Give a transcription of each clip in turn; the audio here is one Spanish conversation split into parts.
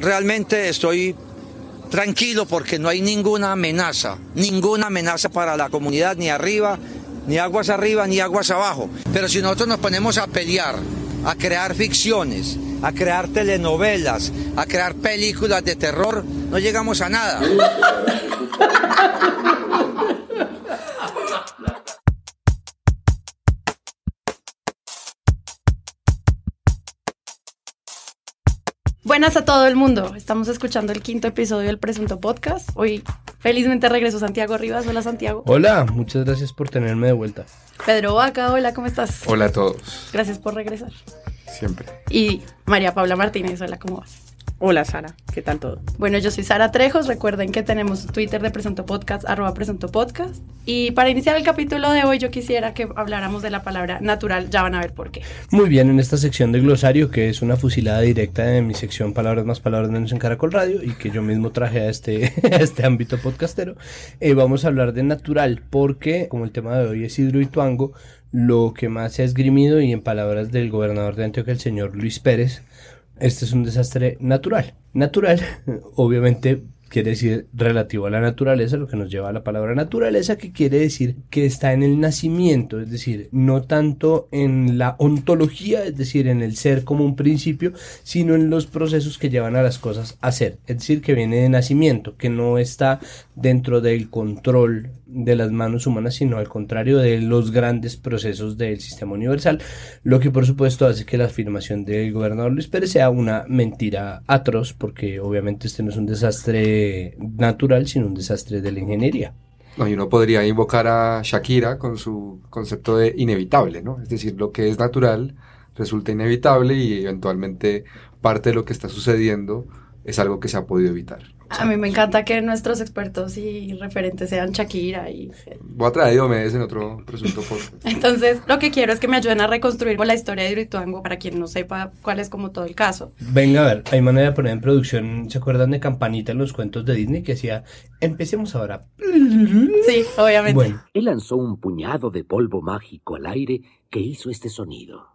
realmente estoy tranquilo porque no hay ninguna amenaza, ninguna amenaza para la comunidad, ni arriba, ni aguas arriba, ni aguas abajo. Pero si nosotros nos ponemos a pelear, a crear ficciones, a crear telenovelas, a crear películas de terror, no llegamos a nada. Buenas a todo el mundo. Estamos escuchando el quinto episodio del Presunto Podcast. Hoy felizmente regreso Santiago Rivas. Hola Santiago. Hola, muchas gracias por tenerme de vuelta. Pedro Vaca, hola, ¿cómo estás? Hola a todos. Gracias por regresar. Siempre. Y María Paula Martínez, hola, ¿cómo vas? Hola Sara, ¿qué tal todo? Bueno, yo soy Sara Trejos. Recuerden que tenemos Twitter de Presunto Podcast, arroba Presunto Podcast. Y para iniciar el capítulo de hoy, yo quisiera que habláramos de la palabra natural. Ya van a ver por qué. Muy bien, en esta sección de glosario, que es una fusilada directa de mi sección Palabras más, Palabras menos en Caracol Radio, y que yo mismo traje a este, a este ámbito podcastero, eh, vamos a hablar de natural, porque como el tema de hoy es hidroituango, lo que más se ha esgrimido, y en palabras del gobernador de Antioquia, el señor Luis Pérez, este es un desastre natural. Natural, obviamente, quiere decir relativo a la naturaleza, lo que nos lleva a la palabra naturaleza, que quiere decir que está en el nacimiento, es decir, no tanto en la ontología, es decir, en el ser como un principio, sino en los procesos que llevan a las cosas a ser, es decir, que viene de nacimiento, que no está dentro del control de las manos humanas, sino al contrario de los grandes procesos del sistema universal, lo que por supuesto hace que la afirmación del gobernador Luis Pérez sea una mentira atroz, porque obviamente este no es un desastre natural, sino un desastre de la ingeniería. No, y uno podría invocar a Shakira con su concepto de inevitable, ¿no? Es decir, lo que es natural resulta inevitable y eventualmente parte de lo que está sucediendo es algo que se ha podido evitar. A mí me encanta que nuestros expertos y referentes sean Shakira y... Voy a traer a Diomedes en otro presunto podcast. Entonces, lo que quiero es que me ayuden a reconstruir la historia de Hidroituango para quien no sepa cuál es como todo el caso. Venga, a ver, hay manera de poner en producción, ¿se acuerdan de Campanita en los cuentos de Disney que decía, empecemos ahora? Sí, obviamente. Bueno, Él lanzó un puñado de polvo mágico al aire que hizo este sonido.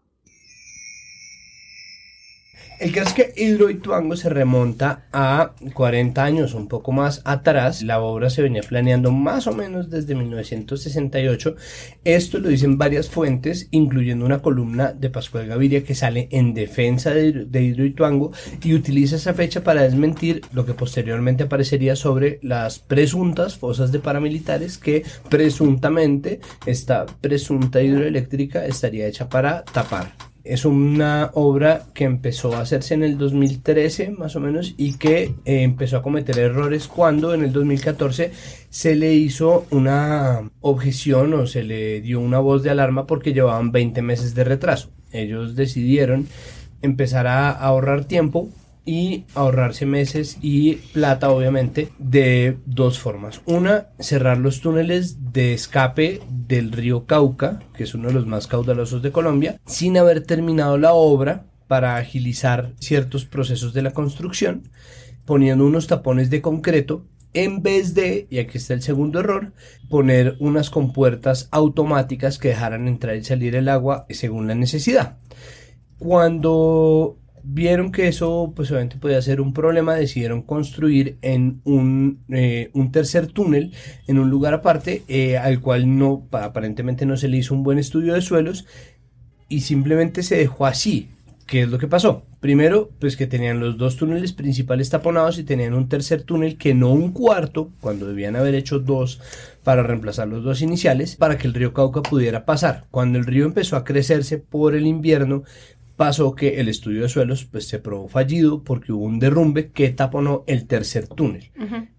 El caso es que Hidroituango se remonta a 40 años, un poco más atrás. La obra se venía planeando más o menos desde 1968. Esto lo dicen varias fuentes, incluyendo una columna de Pascual Gaviria que sale en defensa de, de Hidroituango y utiliza esa fecha para desmentir lo que posteriormente aparecería sobre las presuntas fosas de paramilitares que presuntamente esta presunta hidroeléctrica estaría hecha para tapar es una obra que empezó a hacerse en el 2013 más o menos y que eh, empezó a cometer errores cuando en el 2014 se le hizo una objeción o se le dio una voz de alarma porque llevaban 20 meses de retraso. Ellos decidieron empezar a ahorrar tiempo y ahorrarse meses y plata obviamente de dos formas. Una, cerrar los túneles de escape del río Cauca, que es uno de los más caudalosos de Colombia, sin haber terminado la obra para agilizar ciertos procesos de la construcción, poniendo unos tapones de concreto en vez de, y aquí está el segundo error, poner unas compuertas automáticas que dejaran entrar y salir el agua según la necesidad. Cuando vieron que eso pues obviamente podía ser un problema, decidieron construir en un, eh, un tercer túnel en un lugar aparte eh, al cual no aparentemente no se le hizo un buen estudio de suelos y simplemente se dejó así. ¿Qué es lo que pasó? Primero, pues que tenían los dos túneles principales taponados y tenían un tercer túnel que no un cuarto, cuando debían haber hecho dos para reemplazar los dos iniciales, para que el río Cauca pudiera pasar. Cuando el río empezó a crecerse por el invierno, pasó que el estudio de suelos pues, se probó fallido porque hubo un derrumbe que taponó el tercer túnel.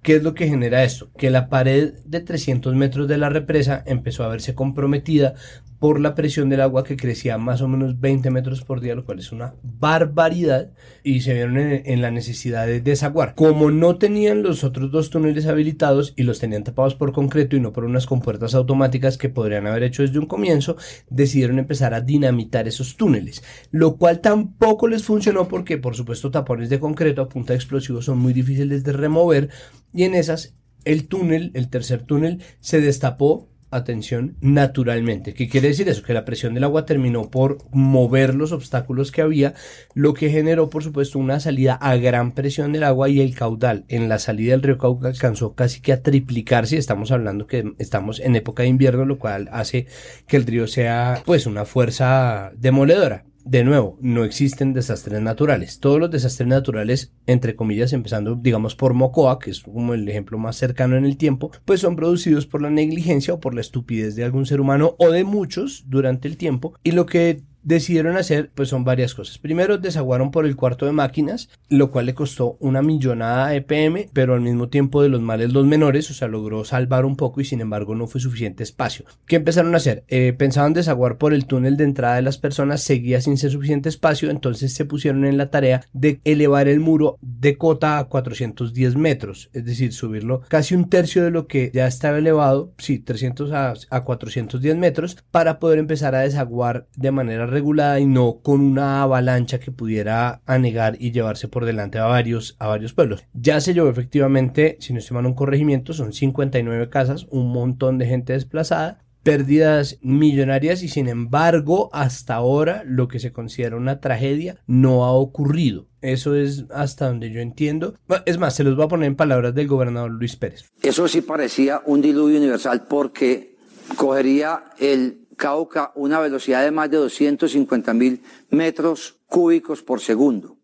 ¿Qué es lo que genera esto? Que la pared de 300 metros de la represa empezó a verse comprometida por la presión del agua que crecía más o menos 20 metros por día, lo cual es una barbaridad, y se vieron en, en, la necesidad de desaguar. Como no tenían los otros dos túneles habilitados y los tenían tapados por concreto y no por unas compuertas automáticas que podrían haber hecho desde un comienzo, decidieron empezar a dinamitar esos túneles, lo cual tampoco les funcionó porque, por supuesto, tapones de concreto a punta de explosivos son muy difíciles de remover y en esas el túnel, el tercer túnel, se destapó atención, naturalmente. ¿Qué quiere decir eso? Que la presión del agua terminó por mover los obstáculos que había, lo que generó, por supuesto, una salida a gran presión del agua y el caudal en la salida del río Cauca alcanzó casi que a triplicarse. Estamos hablando que estamos en época de invierno, lo cual hace que el río sea, pues, una fuerza demoledora de nuevo, no existen desastres naturales. Todos los desastres naturales, entre comillas, empezando, digamos, por Mocoa, que es como el ejemplo más cercano en el tiempo, pues son producidos por la negligencia o por la estupidez de algún ser humano o de muchos durante el tiempo. Y lo que decidieron hacer pues son varias cosas. Primero desaguaron por el cuarto de máquinas, lo cual le costó una millonada de PM, pero al mismo tiempo de los males los menores, o sea, logró salvar un poco y sin embargo no fue suficiente espacio. ¿Qué empezaron a hacer? Eh, pensaban desaguar por el túnel de entrada de las personas, seguía sin ser suficiente espacio, entonces se pusieron en la tarea de elevar el muro de cota a 410 metros, es decir, subirlo casi un tercio de lo que ya estaba elevado, sí, 300 a, a 410 metros, para poder empezar a desaguar de manera regulada y no con una avalancha que pudiera anegar y llevarse por delante a varios, a varios pueblos. Ya se llevó efectivamente, si no estoy mal, un corregimiento, son 59 casas, un montón de gente desplazada, pérdidas millonarias y sin embargo hasta ahora lo que se considera una tragedia no ha ocurrido. Eso es hasta donde yo entiendo. Es más, se los voy a poner en palabras del gobernador Luis Pérez. Eso sí parecía un diluvio universal porque cogería el Cauca una velocidad de más de 250 mil metros cúbicos por segundo.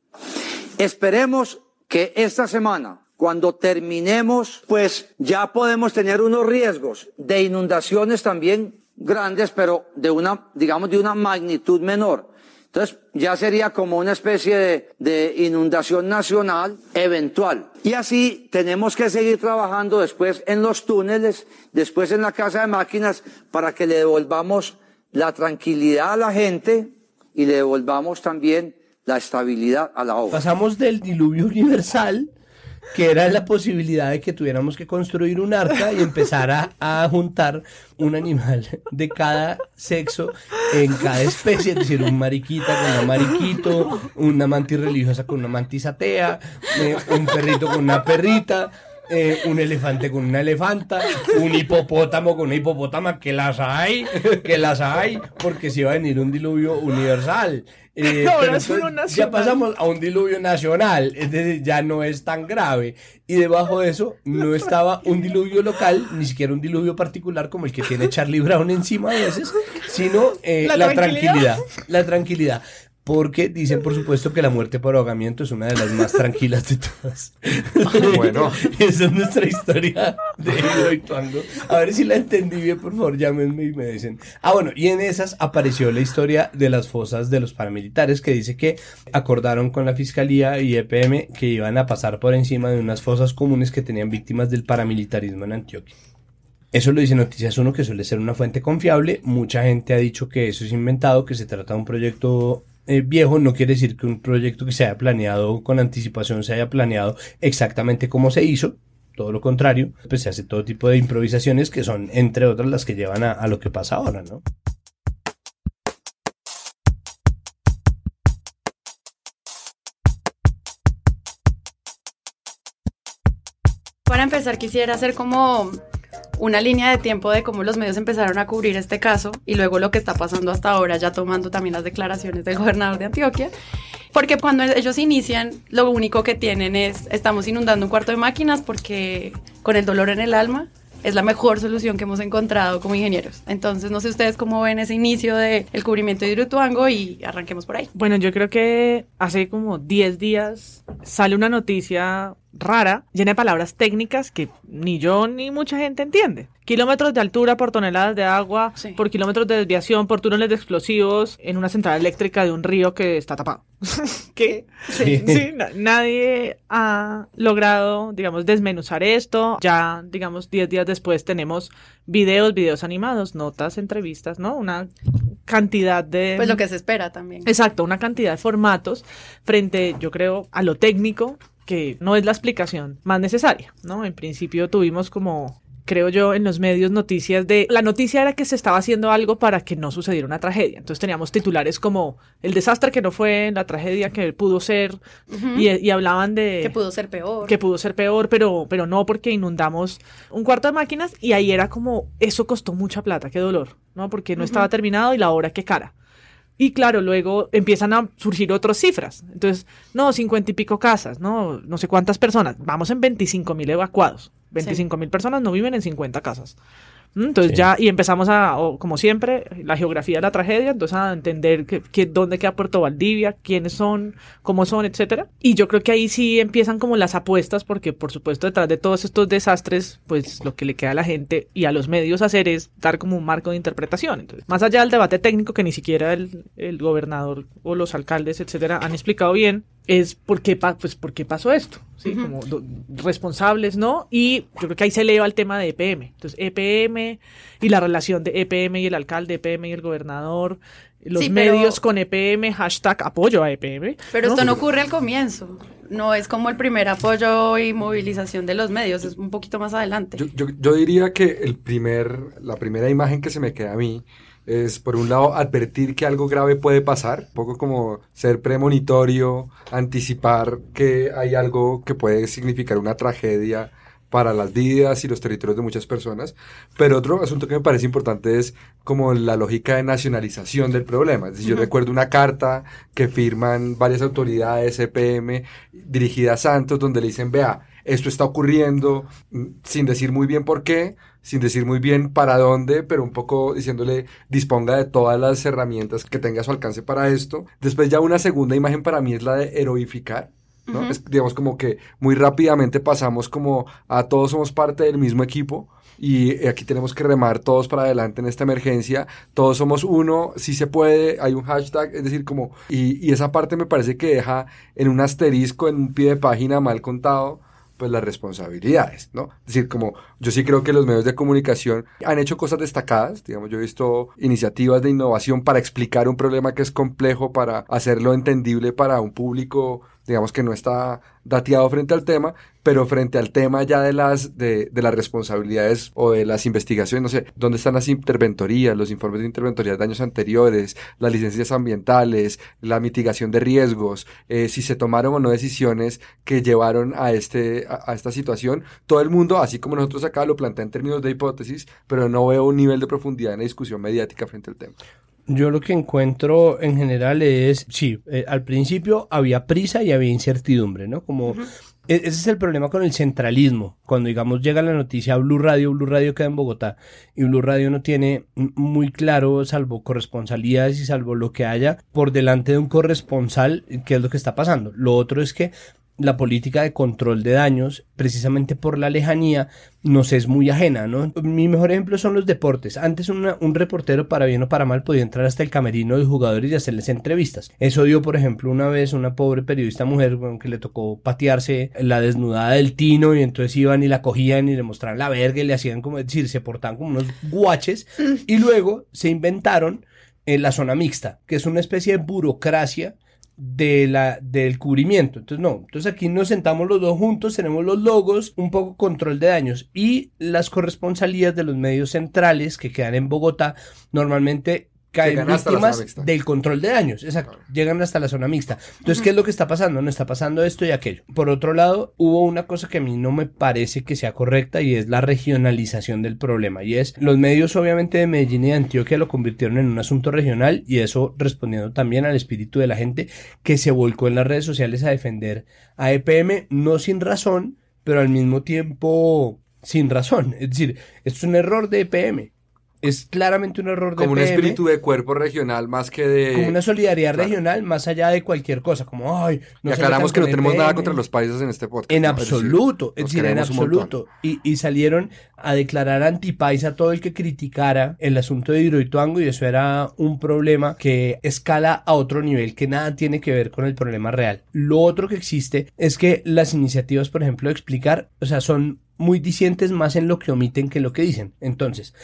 Esperemos que esta semana, cuando terminemos, pues ya podemos tener unos riesgos de inundaciones también grandes, pero de una, digamos, de una magnitud menor. Entonces ya sería como una especie de, de, inundación nacional eventual. Y así tenemos que seguir trabajando después en los túneles, después en la casa de máquinas, para que le devolvamos la tranquilidad a la gente y le devolvamos también la estabilidad a la obra. Pasamos del diluvio universal que era la posibilidad de que tuviéramos que construir un arca y empezar a, juntar un animal de cada sexo en cada especie, es decir, un mariquita con un mariquito, una mantis religiosa con una mantis atea, eh, un perrito con una perrita, eh, un elefante con una elefanta, un hipopótamo con una hipopótama, que las hay, que las hay, porque si va a venir un diluvio universal. Eh, No, pero entonces ya pasamos a un diluvio nacional, es decir, ya no es tan grave. Y debajo de eso no estaba un diluvio local, ni siquiera un diluvio particular como el que tiene Charlie Brown encima a veces, sino eh, La la, tranquilidad. tranquilidad. La tranquilidad. Porque dicen, por supuesto, que la muerte por ahogamiento es una de las más tranquilas de todas. Bueno. Esa es nuestra historia de Hidroituango. A ver si la entendí bien, por favor, llámenme y me dicen. Ah, bueno, y en esas apareció la historia de las fosas de los paramilitares, que dice que acordaron con la Fiscalía y EPM que iban a pasar por encima de unas fosas comunes que tenían víctimas del paramilitarismo en Antioquia. Eso lo dice Noticias 1, que suele ser una fuente confiable. Mucha gente ha dicho que eso es inventado, que se trata de un proyecto eh, viejo. No quiere decir que un proyecto que se haya planeado con anticipación se haya planeado exactamente como se hizo. Todo lo contrario, pues se hace todo tipo de improvisaciones que son, entre otras, las que llevan a, a lo que pasa ahora, ¿no? Para empezar, quisiera hacer como una línea de tiempo de cómo los medios empezaron a cubrir este caso y luego lo que está pasando hasta ahora, ya tomando también las declaraciones del gobernador de Antioquia. Porque cuando ellos inician, lo único que tienen es, estamos inundando un cuarto de máquinas porque con el dolor en el alma es la mejor solución que hemos encontrado como ingenieros. Entonces, no sé ustedes cómo ven ese inicio del cubrimiento de Hidroituango y arranquemos por ahí. Bueno, yo creo que hace como 10 días sale una noticia rara, llena de palabras técnicas que ni yo ni mucha gente entiende. Kilómetros de altura por toneladas de agua, Sí. por kilómetros de desviación, por túneles de explosivos en una central eléctrica de un río que está tapado. ¿Qué? Sí. Sí, na- nadie ha logrado, digamos, desmenuzar esto. Ya, digamos, 10 días después tenemos videos, videos animados, notas, entrevistas, ¿no? Una cantidad de... Pues lo que se espera también. Exacto, una cantidad de formatos frente, yo creo, a lo técnico, que no es la explicación más necesaria, ¿no? En principio tuvimos como creo yo, en los medios noticias de... La noticia era que se estaba haciendo algo para que no sucediera una tragedia. Entonces teníamos titulares como el desastre que no fue, la tragedia que pudo ser, y, y hablaban de... Que pudo ser peor. que pudo ser peor, pero, pero no porque inundamos un cuarto de máquinas y ahí era como, eso costó mucha plata, qué dolor, ¿no? Porque no estaba terminado y la obra qué cara. Y claro, luego empiezan a surgir otras cifras. Entonces, no, cincuenta y pico casas, no, no sé cuántas personas. Vamos en 25 mil evacuados. 25 mil personas no viven en 50 casas. ¿Mm? Entonces Sí. ya, y empezamos a, o como siempre, la geografía de la tragedia, entonces a entender que, que- dónde queda Puerto Valdivia, quiénes son, cómo son, etcétera. Y yo creo que ahí sí empiezan como las apuestas, porque por supuesto detrás de todos estos desastres, pues lo que le queda a la gente y a los medios hacer es dar como un marco de interpretación. Entonces, más allá del debate técnico que ni siquiera el, el gobernador o los alcaldes, etcétera, han explicado bien, es por qué, pa- pues, por qué pasó esto, ¿sí? Como do- responsables, ¿no? Y yo creo que ahí se eleva el tema de EPM. Entonces, EPM y la relación de EPM y el alcalde, EPM y el gobernador, los Sí, pero- medios con EPM, hashtag apoyo a EPM. Pero ¿no? esto no ocurre al comienzo. No es como el primer apoyo y movilización de los medios, es un poquito más adelante. Yo, yo, yo diría que el primer, la primera imagen que se me queda a mí es, por un lado, advertir que algo grave puede pasar, un poco como ser premonitorio, anticipar que hay algo que puede significar una tragedia para las vidas y los territorios de muchas personas. Pero otro asunto que me parece importante es como la lógica de nacionalización del problema. Es decir, yo recuerdo una carta que firman varias autoridades EPM dirigida a Santos donde le dicen, vea, esto está ocurriendo mm, sin decir muy bien por qué, sin decir muy bien para dónde, pero un poco diciéndole disponga de todas las herramientas que tenga a su alcance para esto. Después ya una segunda imagen para mí es la de heroificar. ¿no? Es, digamos como que muy rápidamente pasamos como a todos somos parte del mismo equipo y aquí tenemos que remar todos para adelante en esta emergencia, todos somos uno, si se puede, hay un hashtag, es decir, como, y, y esa parte me parece que deja en un asterisco, en un pie de página mal contado, pues las responsabilidades, ¿no? Es decir, como yo sí creo que los medios de comunicación han hecho cosas destacadas, digamos, yo he visto iniciativas de innovación para explicar un problema que es complejo, para hacerlo entendible para un público, digamos, que no está dateado frente al tema, pero frente al tema ya de las, de, de las responsabilidades o de las investigaciones, no sé, ¿dónde están las interventorías, los informes de interventoría de daños anteriores, las licencias ambientales, la mitigación de riesgos, eh, si se tomaron o no decisiones que llevaron a, este, a esta situación? Todo el mundo, así como nosotros acá, lo plantea en términos de hipótesis, pero no veo un nivel de profundidad en la discusión mediática frente al tema. Yo lo que encuentro en general es, sí, eh, al principio había prisa y había incertidumbre, ¿no? Como e- ese es el problema con el centralismo. Cuando, digamos, llega la noticia a Blue Radio, Blue Radio queda en Bogotá y Blue Radio no tiene muy claro, salvo corresponsalías y salvo lo que haya por delante de un corresponsal, qué es lo que está pasando. Lo otro es que la política de control de daños, precisamente por la lejanía, nos es muy ajena, ¿no? Mi mejor ejemplo son los deportes. Antes una- un reportero, para bien o para mal, podía entrar hasta el camerino de jugadores y hacerles entrevistas. Eso dio, por ejemplo, una vez una pobre periodista mujer bueno, que le tocó patearse la desnudada del tino y entonces iban y la cogían y le mostraban la verga y le hacían como decir, se portaban como unos guaches y luego se inventaron eh, la zona mixta, que es una especie de burocracia de la, del cubrimiento. Entonces, no. Entonces aquí nos sentamos los dos juntos, tenemos los logos, un poco control de daños y las corresponsalías de los medios centrales que quedan en Bogotá normalmente caen víctimas del control de daños. Exacto. Llegan hasta la zona mixta. Entonces, ¿qué es lo que está pasando? No está pasando esto y aquello. Por otro lado, hubo una cosa que a mí no me parece que sea correcta y es la regionalización del problema. Y es, los medios obviamente de Medellín y de Antioquia lo convirtieron en un asunto regional y eso respondiendo también al espíritu de la gente que se volcó en las redes sociales a defender a EPM, no sin razón, pero al mismo tiempo sin razón. Es decir, esto es un error de EPM. Es claramente un error de Como un espíritu de cuerpo regional más que de... como una solidaridad Claro. regional más allá de cualquier cosa, como ay, y se aclaramos que no tenemos nada contra los países en este podcast. En ¿no? Absoluto, es decir, en absoluto. Y, y salieron a declarar antipaís a todo el que criticara el asunto de Hidroituango y eso era un problema que escala a otro nivel que nada tiene que ver con el problema real. Lo otro que existe es que las iniciativas, por ejemplo, de explicar, o sea, son muy discientes más en lo que omiten que en lo que dicen. Entonces,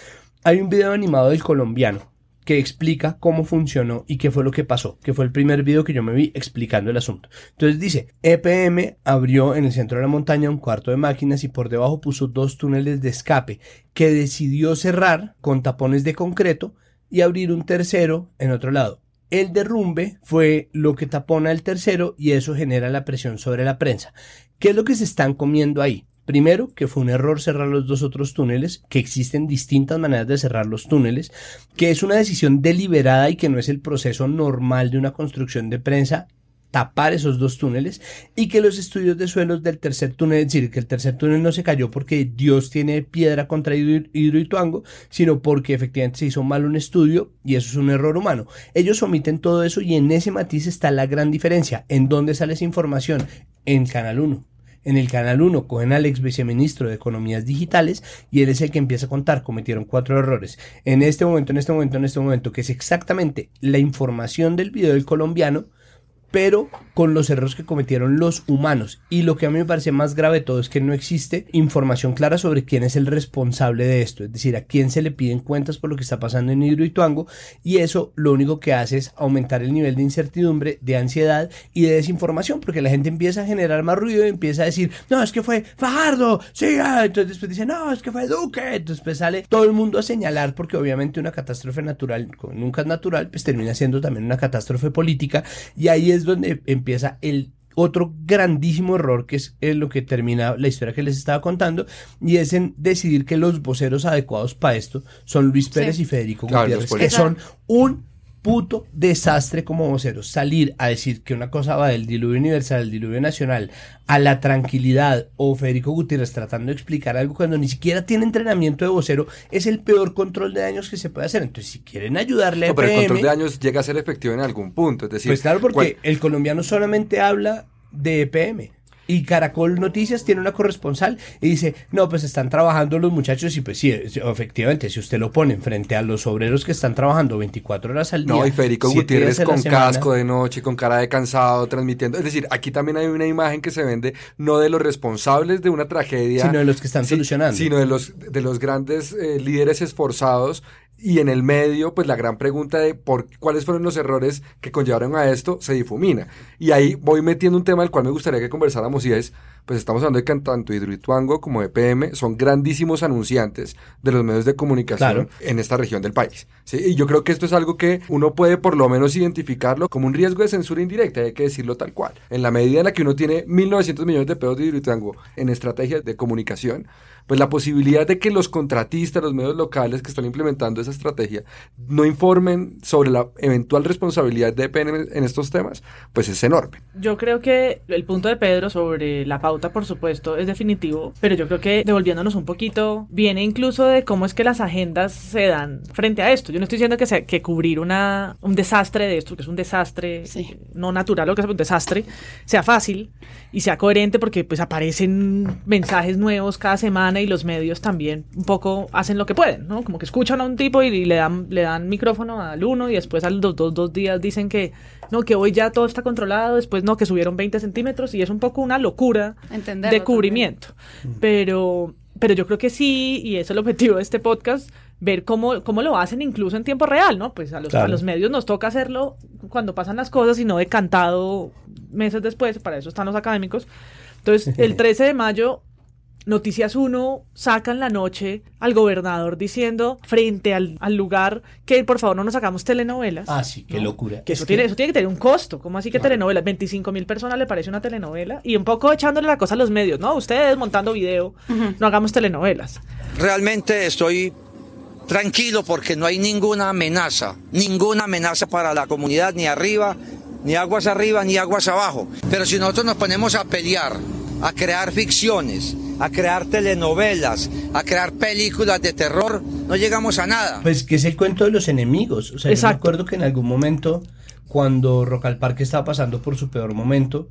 hay un video animado del colombiano que explica cómo funcionó y qué fue lo que pasó, que fue el primer video que yo me vi explicando el asunto. Entonces dice, EPM abrió en el centro de la montaña un cuarto de máquinas y por debajo puso dos túneles de escape que decidió cerrar con tapones de concreto y abrir un tercero en otro lado. El derrumbe fue lo que tapona el tercero y eso genera la presión sobre la prensa. ¿Qué es lo que se están comiendo ahí? Primero, que fue un error cerrar los dos otros túneles, que existen distintas maneras de cerrar los túneles, que es una decisión deliberada y que no es el proceso normal de una construcción de prensa tapar esos dos túneles y que los estudios de suelos del tercer túnel, es decir, que el tercer túnel no se cayó porque Dios tiene piedra contra Hidroituango, sino porque efectivamente se hizo mal un estudio y eso es un error humano. Ellos omiten todo eso y en ese matiz está la gran diferencia. ¿En dónde sale esa información? En Canal 1. En el Canal 1 cogen al ex viceministro de Economías Digitales y él es el que empieza a contar, cometieron cuatro errores. En este momento, en este momento, en este momento, que es exactamente la información del video del colombiano, pero con los errores que cometieron los humanos. Y lo que a mí me parece más grave de todo es que no existe información clara sobre quién es el responsable de esto, es decir, a quién se le piden cuentas por lo que está pasando en Hidroituango y eso lo único que hace es aumentar el nivel de incertidumbre, de ansiedad y de desinformación, porque la gente empieza a generar más ruido y empieza a decir, no, es que fue Fajardo, sí, ah", entonces después dice, no, es que fue Duque, entonces pues sale todo el mundo a señalar porque obviamente una catástrofe natural, nunca es natural, pues termina siendo también una catástrofe política y ahí es es donde empieza el otro grandísimo error que es lo que termina la historia que les estaba contando y es en decidir que los voceros adecuados para esto son Luis Pérez y Federico Gutiérrez que son un puto desastre como voceros. Salir a decir que una cosa va del diluvio universal al diluvio nacional a la tranquilidad o Federico Gutiérrez tratando de explicar algo cuando ni siquiera tiene entrenamiento de vocero es el peor control de daños que se puede hacer. Entonces, si quieren ayudarle a no, pero el control de daños llega a ser efectivo en algún punto. Es decir, pues claro, porque el colombiano solamente habla de EPM. Y Caracol Noticias tiene una corresponsal y dice, no, pues están trabajando los muchachos y pues sí, efectivamente, si usted lo pone frente a los obreros que están trabajando 24 horas al día. No, y Federico Gutiérrez con casco de noche, con cara de cansado, transmitiendo. Es decir, aquí también hay una imagen que se vende no de los responsables de una tragedia. Sino de los que están solucionando. Sino de los, de los grandes eh, líderes esforzados y en el medio, pues la gran pregunta de por cuáles fueron los errores que conllevaron a esto se difumina. Y ahí voy metiendo un tema del cual me gustaría que conversáramos y es, pues estamos hablando de que tanto Hidroituango como EPM son grandísimos anunciantes de los medios de comunicación en esta región del país. ¿sí? Y yo creo que esto es algo que uno puede por lo menos identificarlo como un riesgo de censura indirecta, hay que decirlo tal cual. En la medida en la que uno tiene 1.900 millones de pesos de Hidroituango en estrategias de comunicación, pues la posibilidad de que los contratistas, los medios locales que están implementando esa estrategia, no informen sobre la eventual responsabilidad de EPN en estos temas, pues es enorme. Yo creo que el punto de Pedro sobre la pauta, por supuesto, es definitivo, pero yo creo que devolviéndonos un poquito, viene incluso de cómo es que las agendas se dan frente a esto. Yo no estoy diciendo que, sea, que cubrir una, un desastre de esto, que es un desastre no natural, o que es un desastre, sea fácil y sea coherente porque pues aparecen mensajes nuevos cada semana y los medios también un poco hacen lo que pueden, ¿no? Como que escuchan a un tipo y, le dan le dan micrófono al uno y después a los dos, dos días dicen que no, que hoy ya todo está controlado, después no, que subieron 20 centímetros y es un poco una locura de cubrimiento. Pero, pero yo creo que sí, y es el objetivo de este podcast, ver cómo, cómo lo hacen incluso en tiempo real, ¿no? Pues a los, a los medios nos toca hacerlo cuando pasan las cosas y no decantado meses después, para eso están los académicos. Entonces, el 13 de mayo Noticias 1 sacan la noche al gobernador diciendo frente al, lugar que por favor no nos hagamos telenovelas. Ah, sí, qué locura. Que eso, tiene, eso tiene que tener un costo. ¿Cómo así que telenovelas? 25 mil personas le parece una telenovela y un poco echándole la cosa a los medios, ¿no? Ustedes montando video, no hagamos telenovelas. Realmente estoy tranquilo porque no hay ninguna amenaza, ninguna amenaza para la comunidad, ni arriba, ni aguas arriba, ni aguas abajo. Pero si nosotros nos ponemos a pelear, a crear ficciones, a crear telenovelas, a crear películas de terror, no llegamos a nada. Pues que es el cuento de los enemigos. O sea, yo me acuerdo que en algún momento, cuando Rock al Parque estaba pasando por su peor momento,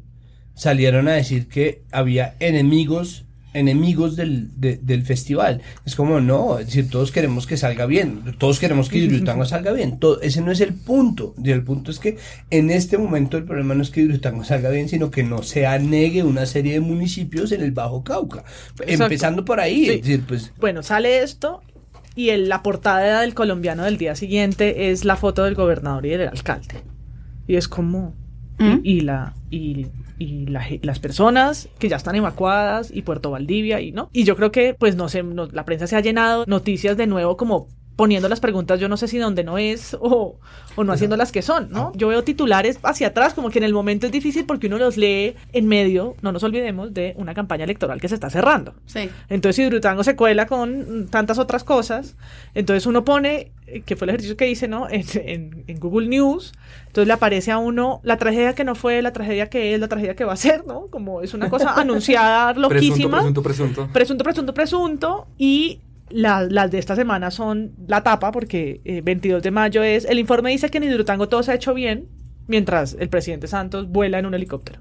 salieron a decir que había enemigos enemigos del, del festival. Es como, no, es decir, todos queremos que salga bien, todos queremos que Hidroituango salga bien. Todo, ese no es el punto. Y el punto es que en este momento el problema no es que salga bien, sino que no se anegue una serie de municipios en el Bajo Cauca. Empezando por ahí. Es decir, pues... Bueno, sale esto y el- la portada del colombiano del día siguiente es la foto del gobernador y del alcalde. Y es como... y- ¿Mm? Y, la... Y, y las personas que ya están evacuadas y Puerto Valdivia y no y yo creo que pues no sé la prensa se ha llenado noticias de nuevo como poniendo las preguntas yo no sé si donde no es o, o no haciendo las que son no yo veo titulares hacia atrás como que en el momento es difícil porque uno los lee en medio no nos olvidemos de una campaña electoral que se está cerrando Sí. entonces Hidroituango se cuela con tantas otras cosas. Entonces uno pone, eh, que fue el ejercicio que hice, ¿no? En, en- en Google News. Entonces le aparece a uno la tragedia que no fue, la tragedia que es, la tragedia que va a ser, ¿no? Como es una cosa anunciada Presunto, loquísima. presunto, presunto. Presunto, presunto, presunto. Y la- las de esta semana son la tapa, porque eh, 22 de mayo es. El informe dice que en Hidroituango todo se ha hecho bien, mientras el presidente Santos vuela en un helicóptero.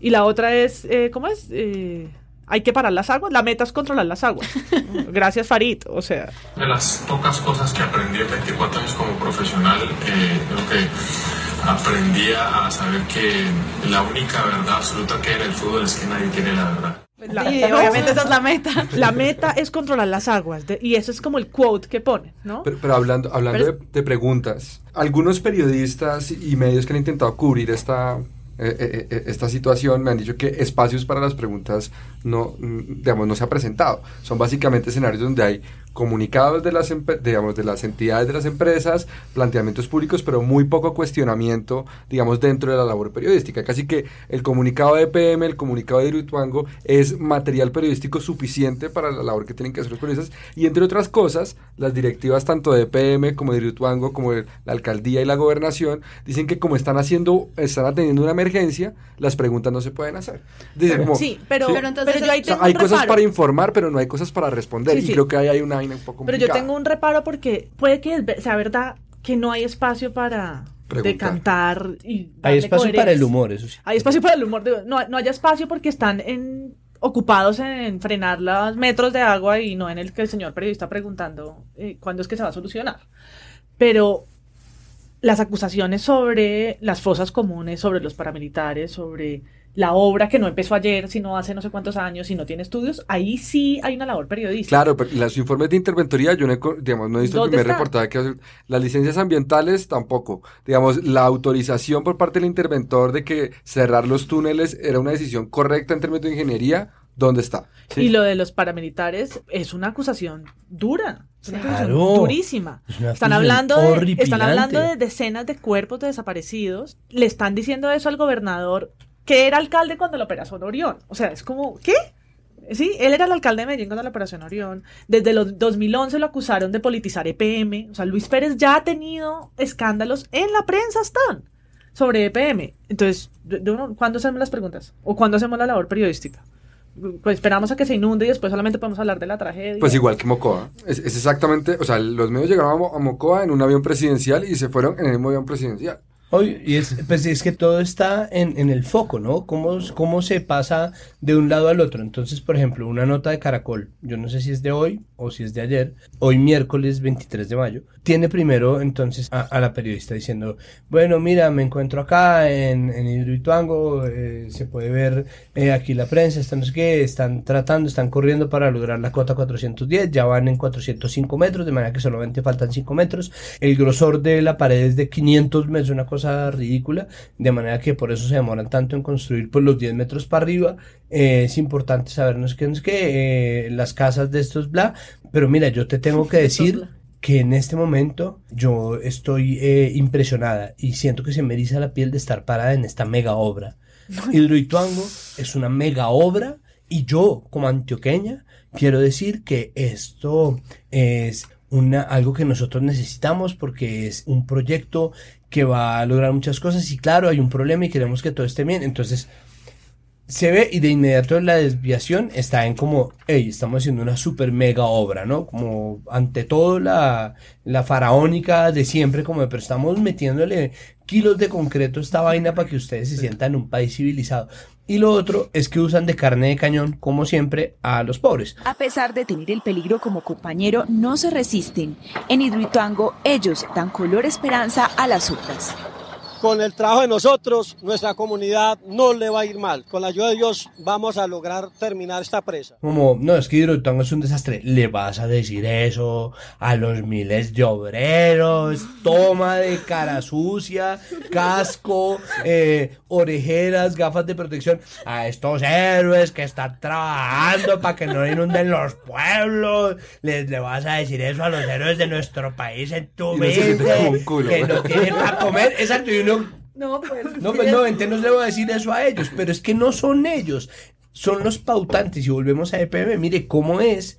Y la otra es, eh, ¿cómo es? Eh, hay que parar las aguas. La meta es controlar las aguas. Gracias, Farid. O sea, De las pocas cosas que aprendí en 24 años como profesional, eh, creo que aprendí a saber que la única verdad absoluta que hay en el fútbol es que nadie tiene la verdad. la, Sí, ¿no? obviamente esa es la meta. La meta es controlar las aguas. de- y eso es como el quote que pone, ¿no? Pero, pero hablando, hablando Pero de, de preguntas, algunos periodistas y medios que han intentado cubrir esta, eh, eh, eh, esta situación me han dicho que espacios para las preguntas no, mm, digamos, no se ha presentado. Son básicamente escenarios donde hay comunicados de las, digamos, de las entidades de las empresas, planteamientos públicos, pero muy poco cuestionamiento, digamos, dentro de la labor periodística. Casi que el comunicado de PM, el comunicado de Hidroituango es material periodístico suficiente para la labor que tienen que hacer los periodistas y entre otras cosas, las directivas tanto de PM como de Hidroituango, como de la alcaldía y la gobernación, dicen que como están haciendo, están atendiendo una emergencia, las preguntas no se pueden hacer. Dicen como, sí, pero, Pero entonces pero yo ahí o sea, tengo hay cosas para informar, pero no hay cosas para responder. Sí, y sí. creo que ahí hay una vaina un poco Pero yo tengo un reparo porque puede que sea verdad que no hay espacio para Preguntar. decantar y Hay espacio para coherencia. el humor, eso sí. Hay espacio para el humor. No, no haya espacio porque están en, ocupados en frenar los metros de agua y no en el que el señor periodista preguntando eh, cuándo es que se va a solucionar. Pero las acusaciones sobre las fosas comunes, sobre los paramilitares, sobre la obra que no empezó ayer, sino hace no sé cuántos años y no tiene estudios, ahí sí hay una labor periodística. Claro, pero los informes de interventoría yo no he, digamos, no he visto el ¿Dónde primer está? reportaje que hace. Las licencias ambientales tampoco. Digamos, la autorización por parte del interventor de que cerrar los túneles era una decisión correcta en términos de ingeniería, ¿dónde está? Sí. Y lo de los paramilitares es una acusación dura, es una acusación Claro. durísima. Es Están hablando, de, están hablando de decenas de cuerpos de desaparecidos. Le están diciendo eso al gobernador, que era alcalde cuando la operación Orión. O sea, es como, ¿qué? Sí, él era el alcalde de Medellín cuando la operación Orión. Desde los 2011 lo acusaron de politizar EPM. O sea, Luis Pérez ya ha tenido escándalos en la prensa, están sobre EPM. Entonces, ¿cuándo hacemos las preguntas? ¿O cuándo hacemos la labor periodística? Pues esperamos a que se inunde y después solamente podemos hablar de la tragedia. Pues igual que Mocoa. Es, exactamente, o sea, los medios llegaron a Mocoa en un avión presidencial y se fueron en el mismo avión presidencial. Oye, y es, pues es que todo está en, en el foco, ¿no? ¿Cómo, ¿Cómo se pasa de un lado al otro? Entonces, por ejemplo, una nota de Caracol, yo no sé si es de hoy o si es de ayer, hoy miércoles 23 de mayo, tiene primero entonces a, a la periodista diciendo, bueno, mira, me encuentro acá en, en Hidroituango, eh, se puede ver eh, aquí la prensa, están, no sé qué, están tratando, están corriendo para lograr la cota 410, ya van en 405 metros, de manera que solamente faltan 5 metros, el grosor de la pared es de 500 metros, una cosa ridícula, de manera que por eso se demoran tanto en construir pues los 10 metros para arriba, eh, es importante saber no sé qué, no sé qué, eh, las casas de estos bla, pero mira, yo te tengo que decir que en este momento yo estoy eh, impresionada y siento que se me eriza la piel de estar parada en esta mega obra. Hidroituango es una mega obra y yo como antioqueña quiero decir que esto es una, algo que nosotros necesitamos porque es un proyecto que va a lograr muchas cosas y claro hay un problema y queremos que todo esté bien entonces se ve y de inmediato la desviación está en como, hey, estamos haciendo una super mega obra, ¿no? Como ante todo la, la faraónica de siempre, como pero estamos metiéndole kilos de concreto a esta vaina para que ustedes se sientan en un país civilizado. Y lo otro es que usan de carne de cañón, como siempre, a los pobres. A pesar de tener el peligro como compañero, no se resisten. En Hidroituango, ellos dan color esperanza a las otras. Con el trabajo de nosotros, nuestra comunidad no le va a ir mal. Con la ayuda de Dios vamos a lograr terminar esta presa. Como, no, es que Hidroituango es un desastre. Le vas a decir eso a los miles de obreros, toma de cara sucia, casco, eh, orejeras, gafas de protección, a estos héroes que están trabajando para que no inunden los pueblos. Les le vas a decir eso a los héroes de nuestro país en tu mente, como un culo. que no tienen para comer. Exacto, y uno No, pues. no, pues no, entonces no le voy a decir eso a ellos, pero es que no son ellos, son los pautantes. Y volvemos a EPM, mire cómo es,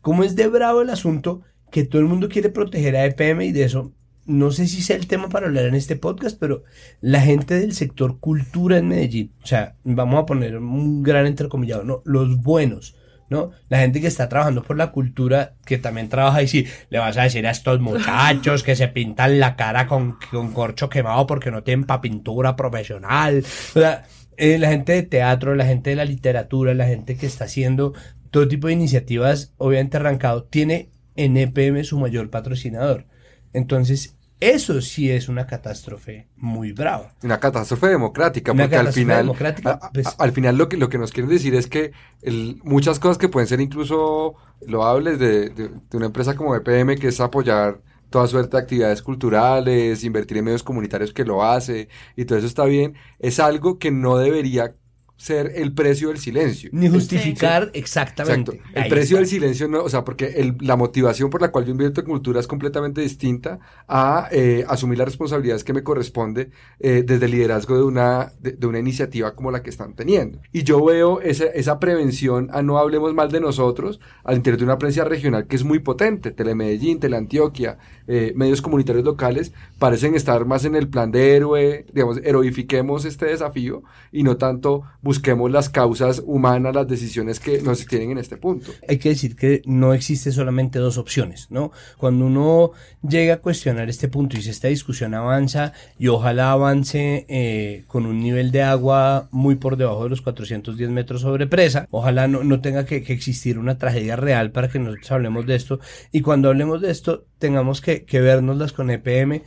cómo es de bravo el asunto que todo el mundo quiere proteger a EPM y de eso. No sé si sea el tema para hablar en este podcast, pero la gente del sector cultura en Medellín, o sea, vamos a poner un gran entrecomillado, ¿no? Los buenos, ¿no? La gente que está trabajando por la cultura, que también trabaja y sí, le vas a decir a estos muchachos que se pintan la cara con, con corcho quemado porque no tienen pa' pintura profesional. O sea, eh, la gente de teatro, la gente de la literatura, la gente que está haciendo todo tipo de iniciativas, obviamente arrancado, tiene en EPM su mayor patrocinador. Entonces, eso sí es una catástrofe muy brava. Una catástrofe democrática, Una porque al final, democrática, a- pues- al final lo que, lo que nos quieren decir es que el- muchas cosas que pueden ser incluso loables de, de- de una empresa como EPM, que es apoyar toda suerte de actividades culturales, invertir en medios comunitarios que lo hace, y todo eso está bien, es algo que no debería ser el precio del silencio. Ni justificar exactamente. Exacto. El Ahí precio está. del silencio, no, o sea, porque el- la motivación por la cual yo invierto en cultura es completamente distinta a eh, asumir las responsabilidades que me corresponde eh, desde el liderazgo de una, de, de una iniciativa como la que están teniendo. Y yo veo esa, esa prevención a no hablemos mal de nosotros al interior de una prensa regional que es muy potente. Telemedellín, Teleantioquia, eh, medios comunitarios locales parecen estar más en el plan de héroe, digamos, heroifiquemos este desafío y no tanto busquemos las causas humanas, las decisiones que nos tienen en este punto. hay que decir que no existe solamente dos opciones, ¿no? Cuando uno llega a cuestionar este punto y si esta discusión avanza y ojalá avance eh, con un nivel de agua muy por debajo de los 410 metros sobre presa, ojalá no, no tenga que, que existir una tragedia real para que nosotros hablemos de esto y cuando hablemos de esto tengamos que, que vernoslas con EPM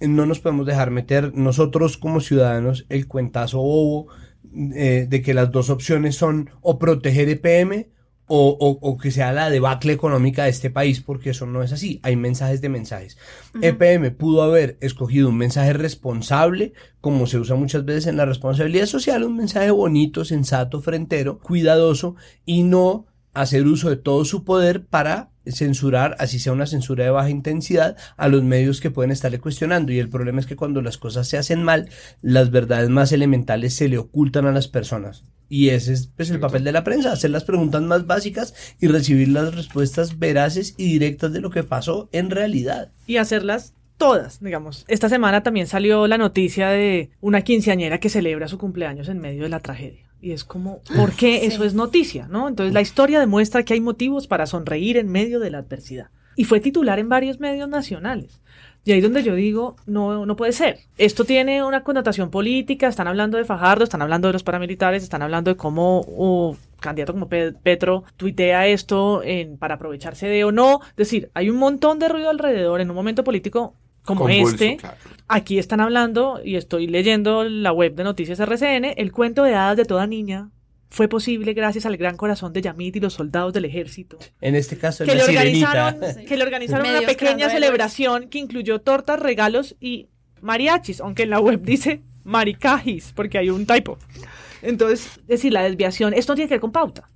no nos podemos dejar meter nosotros como ciudadanos el cuentazo bobo eh, de que las dos opciones son o proteger EPM o, o- o que sea la debacle económica de este país, porque eso no es así. Hay mensajes de mensajes. EPM pudo haber escogido un mensaje responsable, como se usa muchas veces en la responsabilidad social, un mensaje bonito, sensato, frentero, cuidadoso, y no hacer uso de todo su poder para censurar, así sea una censura de baja intensidad, a los medios que pueden estarle cuestionando. Y el problema es que cuando las cosas se hacen mal, las verdades más elementales se le ocultan a las personas. Y ese es pues, el papel de la prensa, hacer las preguntas más básicas y recibir las respuestas veraces y directas de lo que pasó en realidad. y hacerlas todas, digamos. Esta semana también salió la noticia de una quinceañera que celebra su cumpleaños en medio de la tragedia. Y es como, ¿por qué eso es noticia? ¿no? Entonces la historia demuestra que hay motivos para sonreír en medio de la adversidad. Y fue titular en varios medios nacionales. Y ahí donde yo digo, no, no puede ser. Esto tiene una connotación política, están hablando de Fajardo, están hablando de los paramilitares, están hablando de cómo un candidato como Pe- Petro tuitea esto en, para aprovecharse de o no. Es decir, hay un montón de ruido alrededor en un momento político como Convulso, este. claro. Aquí están hablando, y estoy leyendo la web de Noticias RCN, el cuento de hadas de toda niña fue posible gracias al gran corazón de Yamit y los soldados del ejército En este caso, que la le organizaron, que le organizaron una pequeña celebración que incluyó tortas, regalos y mariachis, aunque en la web dice maricajis, porque hay un typo. Entonces, es decir, la desviación, esto no tiene que ver con pauta.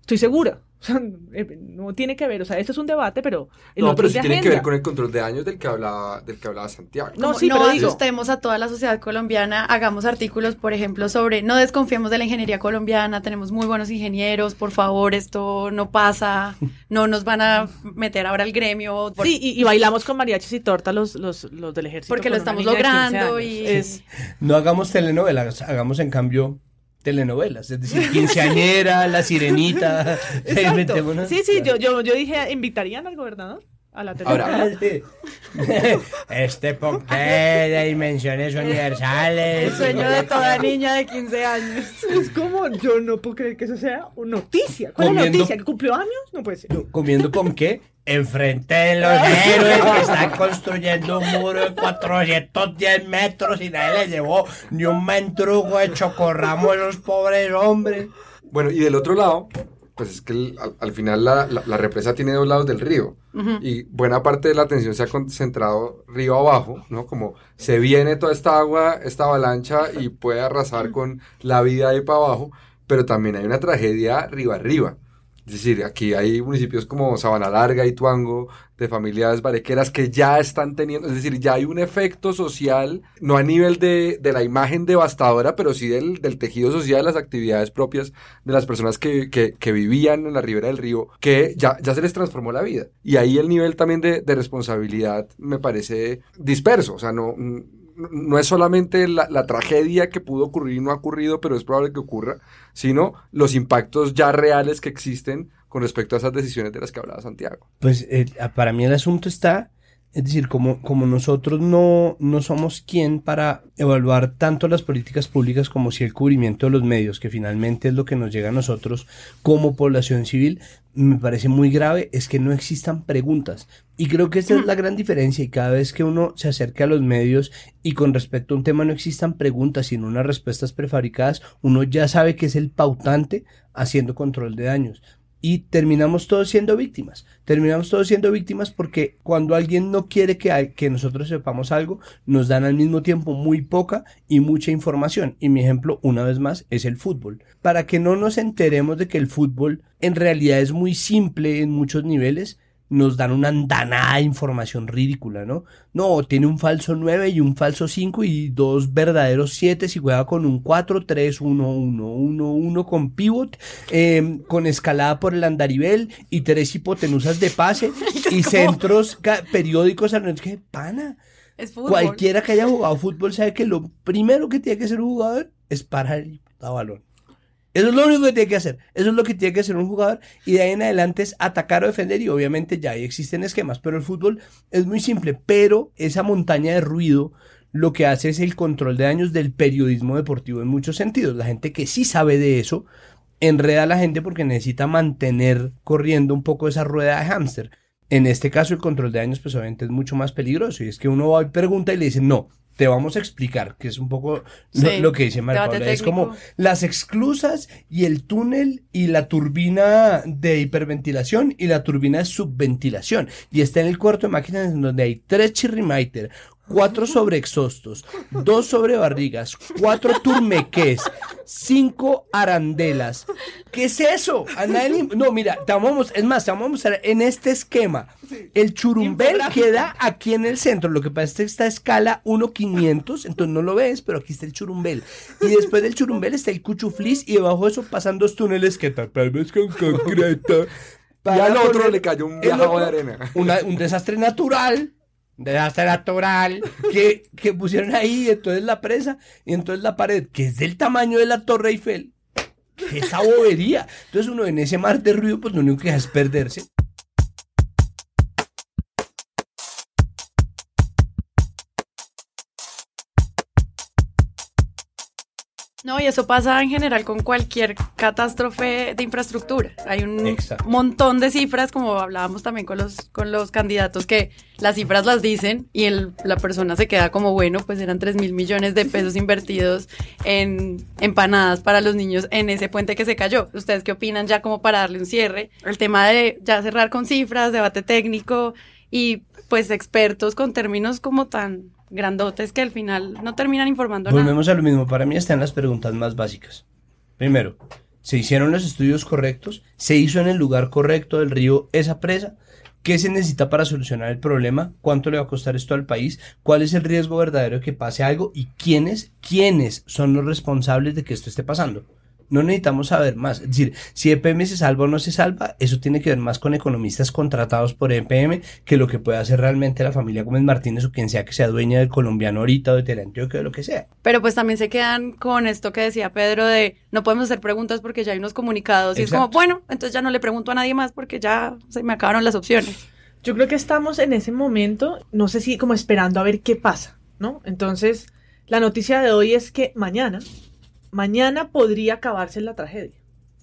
Estoy segura. O sea, eh, no tiene que ver, o sea, esto es un debate, pero No, pero sí tiene que ver con el control de daños del que hablaba, del que hablaba Santiago. No, sí, no pero digo- asustemos a toda la sociedad colombiana, hagamos artículos, por ejemplo, sobre no desconfiemos de la ingeniería colombiana, tenemos muy buenos ingenieros, por favor, esto no pasa, no nos van a meter ahora al gremio. por- Sí, y, y bailamos con mariachis y torta los, los, los del ejército. Porque lo estamos niña de 15 logrando y- Es, No hagamos telenovelas, hagamos en cambio telenovelas, es decir, quinceañera, la sirenita, Exacto. Sí, sí, yo, yo, yo dije, ¿invitarían al gobernador? A la Ahora- Este ponqué de dimensiones El universales. sueño de toda niña de 15 años. Es como, yo no puedo creer que eso sea una noticia. ¿Cuál es la Comiendo- noticia? ¿Que cumplió años? No puede ser. Comiendo ponqué enfrente de los héroes que están construyendo un muro de 410 metros y nadie les llevó ni un mentrugo de chocorramo a esos pobres hombres. Bueno, y del otro lado, pues es que el- al, al final la, la- la represa tiene dos lados del río. Y buena parte de la atención se ha concentrado río abajo, ¿no? Como se viene toda esta agua, esta avalancha y puede arrasar con la vida ahí para abajo, pero también hay una tragedia río arriba. Es decir, aquí hay municipios como Sabana Larga y Tuango, de familias barequeras que ya están teniendo, es decir, ya hay un efecto social, no a nivel de, de la imagen devastadora, pero sí del, del tejido social, las actividades propias de las personas que, que, que vivían en la ribera del río, que ya, ya se les transformó la vida. Y ahí el nivel también de, de responsabilidad me parece disperso, o sea, no, no es solamente la, tragedia que pudo ocurrir y no ha ocurrido, pero es probable que ocurra, sino los impactos ya reales que existen con respecto a esas decisiones de las que hablaba Santiago. Pues eh, para mí el asunto está, es decir, como, como nosotros no, no somos quien para evaluar tanto las políticas públicas como si el cubrimiento de los medios, que finalmente es lo que nos llega a nosotros como población civil, me parece muy grave, es que no existan preguntas. Y creo que esta es la gran diferencia y cada vez que uno se acerca a los medios y con respecto a un tema no existan preguntas, sino unas respuestas prefabricadas, uno ya sabe que es el pautante haciendo control de daños y terminamos todos siendo víctimas. Terminamos todos siendo víctimas porque cuando alguien no quiere que, que nosotros sepamos algo, nos dan al mismo tiempo muy poca y mucha información. Y mi ejemplo, una vez más, es el fútbol. Para que no nos enteremos de que el fútbol en realidad es muy simple en muchos niveles, nos dan una andanada de información ridícula, ¿no? No, tiene un falso 9 y un falso 5 y dos verdaderos 7 si juega con un 4, 3, 1, 1, 1, 1 con pivot, eh, con escalada por el andarivel y tres hipotenusas de pase y centros periódicos. Es que, pana, Es fútbol. cualquiera que haya jugado fútbol sabe que lo primero que tiene que hacer un jugador es parar el balón. Eso es lo único que tiene que hacer. Eso es lo que tiene que hacer un jugador. Y de ahí en adelante es atacar o defender. Y obviamente ya ahí existen esquemas. Pero el fútbol es muy simple. Pero esa montaña de ruido lo que hace es el control de daños del periodismo deportivo en muchos sentidos. La gente que sí sabe de eso enreda a la gente porque necesita mantener corriendo un poco esa rueda de hámster. En este caso el control de daños pues obviamente es mucho más peligroso y es que uno va y pregunta y le dicen no, te vamos a explicar, que es un poco lo, que dice María Paula. Es como las exclusas y el túnel y la turbina de hiperventilación y la turbina de subventilación. Y está en el cuarto de máquinas donde hay tres chirrimaiter, cuatro sobre exhaustos, 2 sobre barrigas, 4 turmeques, cinco arandelas. ¿Qué es eso? No, mira, te es más, te vamos en este esquema. El churumbel queda aquí en el centro. Lo que pasa es que está a escala 1.500, entonces no lo ves, pero aquí está el churumbel. Y después del churumbel está el cuchuflis y debajo de eso pasan dos túneles que tal vez con concreto y al otro le cayó un viaje de arena. Un desastre natural Desastre natural que, que pusieron ahí, entonces la presa y entonces la pared, que es del tamaño de la Torre Eiffel. ¡Qué esa bobería! Entonces uno en ese mar de ruido, pues lo único que hace es perderse. No, y eso pasa en general con cualquier catástrofe de infraestructura. Hay un Exacto. montón de cifras, como hablábamos también con los, con los candidatos, que las cifras las dicen y el- la persona se queda como, bueno, pues eran 3 mil millones de pesos invertidos en empanadas para los niños en ese puente que se cayó. ¿Ustedes qué opinan ya como para darle un cierre? El tema de ya cerrar con cifras, debate técnico y pues expertos con términos como tan grandotes que al final no terminan informando. Volvemos a lo mismo. Para mí están las preguntas más básicas. Primero, ¿se hicieron los estudios correctos? ¿Se hizo en el lugar correcto del río esa presa? ¿Qué se necesita para solucionar el problema? ¿Cuánto le va a costar esto al país? ¿Cuál es el riesgo verdadero de que pase algo? ¿Y quiénes, quiénes son los responsables de que esto esté pasando? No necesitamos saber más. Es decir, si EPM se salva o no se salva, eso tiene que ver más con economistas contratados por EPM que lo que puede hacer realmente la familia Gómez Martínez o quien sea que sea dueña del colombiano ahorita o de Teleantioquia o lo que sea. Pero pues también se quedan con esto que decía Pedro de no podemos hacer preguntas porque ya hay unos comunicados y es como, bueno, entonces ya no le pregunto a nadie más porque ya se me acabaron las opciones. Yo creo que estamos en ese momento, no sé si como esperando a ver qué pasa, ¿no? Entonces, la noticia de hoy es que mañana, mañana podría acabarse la tragedia,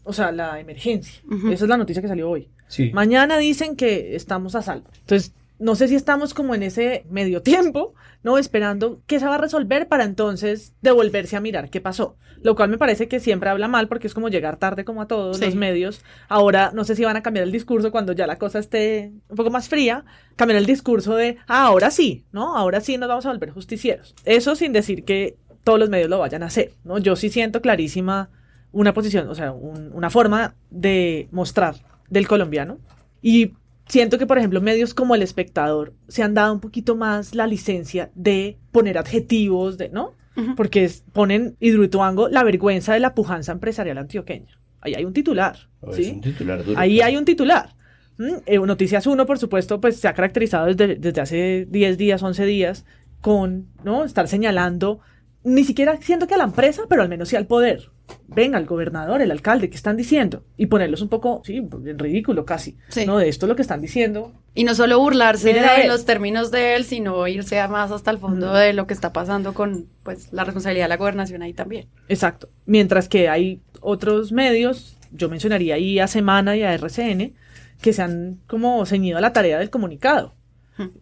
o sea, la emergencia. Esa es la noticia que salió hoy. Sí. Mañana dicen que estamos a salvo. Entonces, no sé si estamos como en ese medio tiempo, ¿no? Esperando que se va a resolver para entonces devolverse a mirar qué pasó. Lo cual me parece que siempre habla mal porque es como llegar tarde como a todos Sí. los medios. Ahora no sé si van a cambiar el discurso cuando ya la cosa esté un poco más fría. Cambiar el discurso de, ah, ahora sí, ¿no? Ahora sí nos vamos a volver justicieros. Eso sin decir que todos los medios lo vayan a hacer, ¿no? Yo sí siento clarísima una posición, o sea, un- una forma de mostrar del colombiano. Y siento que, por ejemplo, medios como El Espectador se han dado un poquito más la licencia de poner adjetivos, de, ¿no? Porque es- ponen Hidroituango la vergüenza de la pujanza empresarial antioqueña. Ahí hay un titular, Oh, ¿sí? Es un titular duro. Ahí hay un titular. ¿Mm? Eh, Noticias 1, por supuesto, pues se ha caracterizado desde, desde hace 10 días, 11 días, con ¿no? estar señalando, ni siquiera siento que a la empresa, pero al menos sí al poder. Venga, el gobernador, el alcalde, ¿qué están diciendo? Y ponerlos un poco, sí, en ridículo casi. Sí. ¿no? De esto es lo que están diciendo. Y no solo burlarse de ver. los términos de él, sino irse más hasta el fondo de lo que está pasando con pues la responsabilidad de la gobernación ahí también. Exacto. Mientras que hay otros medios, yo mencionaría ahí a Semana y a RCN, que se han como ceñido a la tarea del comunicado.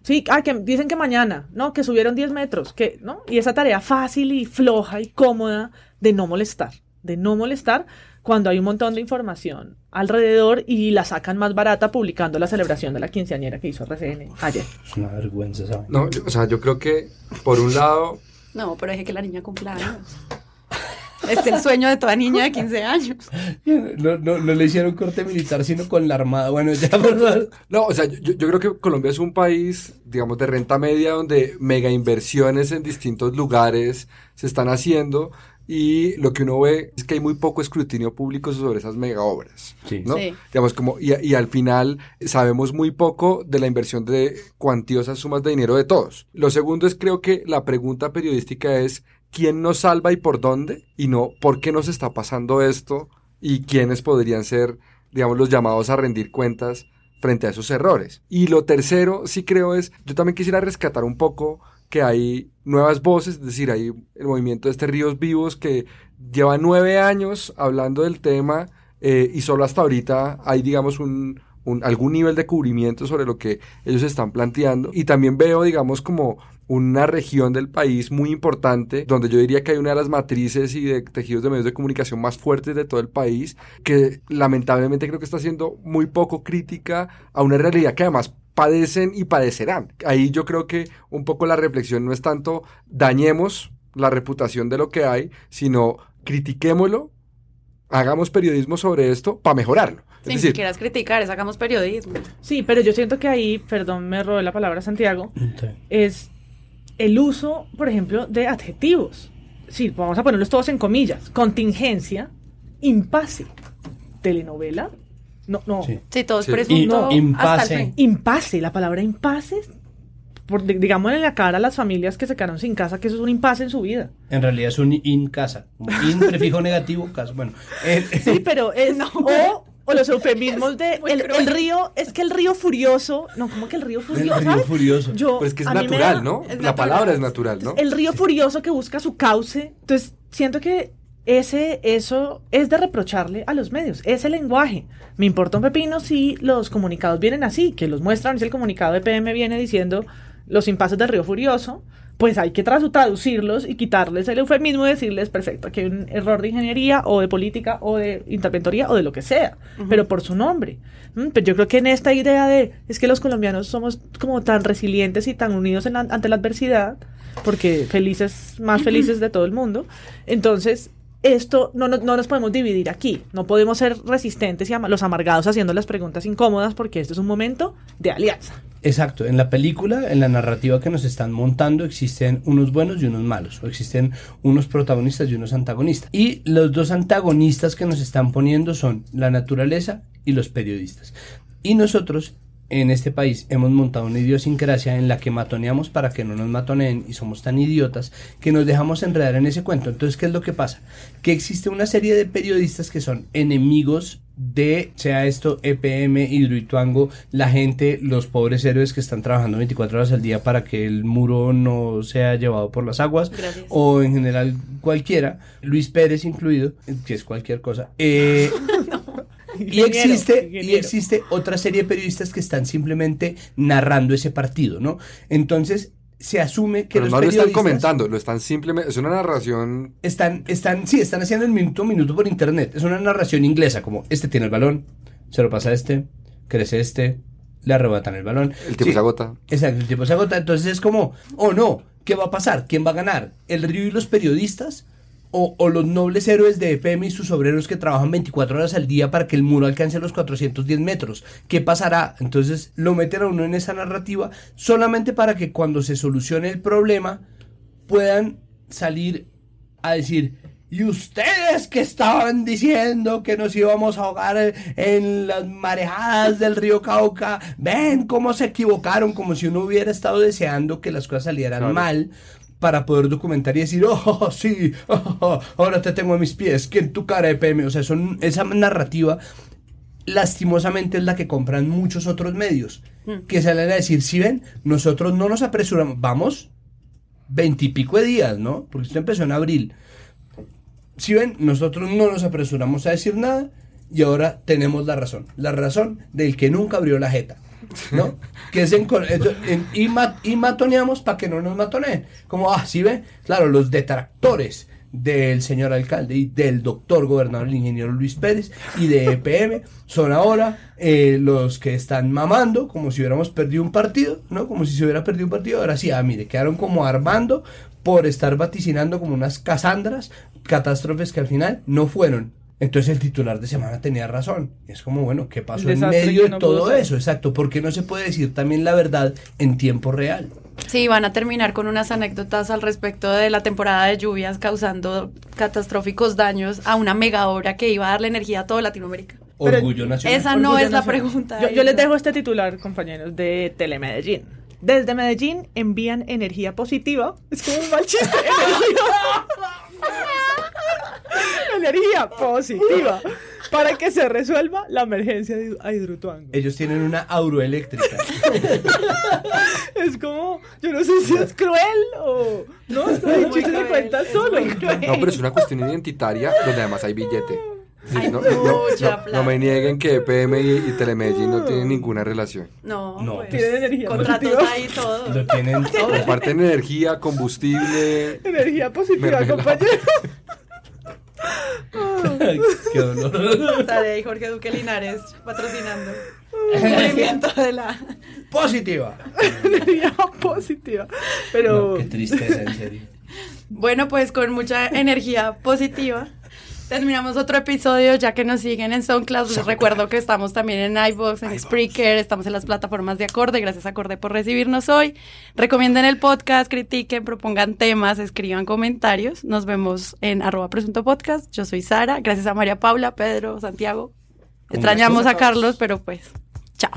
Sí, ah, que dicen que mañana, ¿no? Que subieron 10 metros, que, ¿no? Y esa tarea fácil y floja y cómoda de no molestar, de no molestar cuando hay un montón de información alrededor y la sacan más barata publicando la celebración de la quinceañera que hizo RCN ayer. Es una vergüenza. No, yo- o sea, yo creo que por un lado, No, pero deje que la niña cumpla años. Es el sueño de toda niña de 15 años. No, no, no le hicieron corte militar, sino con la armada. Bueno, ya, no, o sea, yo, yo creo que Colombia es un país, digamos, de renta media donde mega inversiones en distintos lugares se están haciendo y lo que uno ve es que hay muy poco escrutinio público sobre esas mega obras. Sí. ¿no? Sí. Digamos, como, y, y al final sabemos muy poco de la inversión de cuantiosas sumas de dinero de todos. Lo segundo es, creo que la pregunta periodística es, ¿quién nos salva y por dónde? Y no, ¿por qué nos está pasando esto? Y quiénes podrían ser, digamos, los llamados a rendir cuentas frente a esos errores. Y lo tercero, sí creo es, yo también quisiera rescatar un poco que hay nuevas voces, es decir, hay el movimiento de este Ríos Vivos que lleva nueve años hablando del tema eh, y solo hasta ahorita hay, digamos, un, un- algún nivel de cubrimiento sobre lo que ellos están planteando. Y también veo, digamos, como una región del país muy importante, donde yo diría que hay una de las matrices y de tejidos de medios de comunicación más fuertes de todo el país, que lamentablemente creo que está siendo muy poco crítica a una realidad que además padecen y padecerán. Ahí yo creo que un poco la reflexión no es tanto dañemos la reputación de lo que hay, sino critiquémoslo, hagamos periodismo sobre esto para mejorarlo. Sin decir, siquiera es criticar, es hagamos periodismo. Sí, pero yo siento que ahí, perdón, me robé la palabra Santiago, es el uso, por ejemplo, de adjetivos. Sí, vamos a ponerlos todos en comillas. Contingencia, impasse, telenovela. No, no. Sí. Sí, todo es Sí. presunto Y- impasse. Impasse, la palabra impasse, por, di- digámosle en la cara a las familias que se quedaron sin casa que eso es un impasse en su vida. En realidad es un in casa. Un In prefijo negativo, casa. Bueno, el- Sí, pero es. o, o los eufemismos de. El, el río, es que el río furioso. No, ¿cómo que el río el furioso? río ¿sabes? furioso. Yo, pero es que es natural, da- ¿no? es La natural. palabra es natural, ¿no? El río furioso que busca su cauce. Entonces, siento que ese, eso es de reprocharle a los medios. Ese lenguaje. Me importa un pepino si los comunicados vienen así, que los muestran. Si el comunicado de PM viene diciendo los impases del río furioso, pues hay que traducirlos y quitarles el eufemismo y decirles, perfecto, aquí hay un error de ingeniería o de política o de interventoría o de lo que sea, pero por su nombre. Mm, Pero yo creo que en esta idea de, es que los colombianos somos como tan resilientes y tan unidos en la- ante la adversidad, porque felices, más felices de todo el mundo, entonces esto no, no, no nos podemos dividir aquí, no podemos ser resistentes y los amargados haciendo las preguntas incómodas porque esto es un momento de alianza. Exacto, en la película, en la narrativa que nos están montando, existen unos buenos y unos malos, o existen unos protagonistas y unos antagonistas. Y los dos antagonistas que nos están poniendo son la naturaleza y los periodistas. Y nosotros en este país hemos montado una idiosincrasia en la que matoneamos para que no nos matoneen y somos tan idiotas que nos dejamos enredar en ese cuento. Entonces, ¿qué es lo que pasa? Que existe una serie de periodistas que son enemigos de, sea esto EPM, Hidroituango, la gente, los pobres héroes que están trabajando 24 horas al día para que el muro no sea llevado por las aguas, Gracias. o en general cualquiera, Luis Pérez incluido, que es cualquier cosa. Eh, y Ingeniero, existe, y existe otra serie de periodistas que están simplemente narrando ese partido, ¿no? Entonces se asume que Pero los no lo están periodistas comentando, lo están simplemente, es una narración están, están, sí, están haciendo el minuto a minuto por internet. Es una narración inglesa, como este tiene el balón, se lo pasa a este, crece este, le arrebatan el balón. El tipo Sí, se agota. Exacto, el tipo se agota. Entonces es como, oh no, ¿qué va a pasar? ¿Quién va a ganar? ¿El río y los periodistas? O, o los nobles héroes de EPM y sus obreros que trabajan 24 horas al día para que el muro alcance los 410 metros. ¿Qué pasará? Entonces lo meten a uno en esa narrativa solamente para que cuando se solucione el problema puedan salir a decir, y ustedes que estaban diciendo que nos íbamos a ahogar en las marejadas del río Cauca, ven cómo se equivocaron, como si uno hubiera estado deseando que las cosas salieran Claro. mal para poder documentar y decir, oh, sí, oh, ahora te tengo a mis pies, que en tu cara de PM. O sea, son, esa narrativa lastimosamente es la que compran muchos otros medios, que salen a decir, si ven, nosotros no nos apresuramos, vamos veintipico de días, ¿no? Porque esto empezó en abril. Si ven, nosotros no nos apresuramos a decir nada y ahora tenemos la razón. La razón del que nunca abrió la jeta, ¿no? que es y, ma- y matoneamos para que no nos matoneen. Como, ah, si ven, claro, los detractores del señor alcalde y del doctor gobernador, el ingeniero Luis Pérez, y de EPM, son ahora eh, los que están mamando como si hubiéramos perdido un partido, ¿no? Como si se hubiera perdido un partido. Ahora sí, ah, mire, quedaron como armando por estar vaticinando como unas casandras, catástrofes que al final no fueron. Entonces el titular de semana tenía razón. Es como, bueno, ¿qué pasó en medio de todo ser. eso? Exacto, porque no se puede decir también la verdad en tiempo real. Sí, van a terminar con unas anécdotas al respecto de la temporada de lluvias causando catastróficos daños a una mega obra que iba a darle energía a toda Latinoamérica. Pero Orgullo nacional. Esa no Orgullo es la pregunta. Yo, yo les dejo este titular, compañeros, de Telemedellín. Desde Medellín envían energía positiva. Es como un mal chiste. energía positiva. Para que se resuelva la emergencia de Hidroituango. Ellos tienen una auroeléctrica. Es como, yo no sé si es cruel o. No, es como Muy un chiste de cuenta solo. No, pero es una cuestión identitaria donde además hay billete. Sí, no, me nieguen que EPM y, y Telemedellín no tienen ninguna relación. No, No, pues, tienen energía contratos positiva. ahí todo. Lo tienen todo. Comparten energía, combustible. Energía positiva, Mermelada. Qué dolor. Sale ahí Jorge Duque Linares patrocinando el movimiento de la... Positiva. energía positiva. Pero. No, qué tristeza, en serio. Bueno, pues con mucha energía positiva. Terminamos otro episodio, ya que nos siguen en SoundCloud. Les recuerdo que estamos también en iVoox, en Spreaker, estamos en las plataformas de Acorde. Gracias Acorde por recibirnos hoy. Recomienden el podcast, critiquen, propongan temas, escriban comentarios. Nos vemos en arroba presunto podcast. Yo soy Sara. Gracias a María Paula, Pedro, Santiago. Extrañamos a Carlos, pero pues, chao.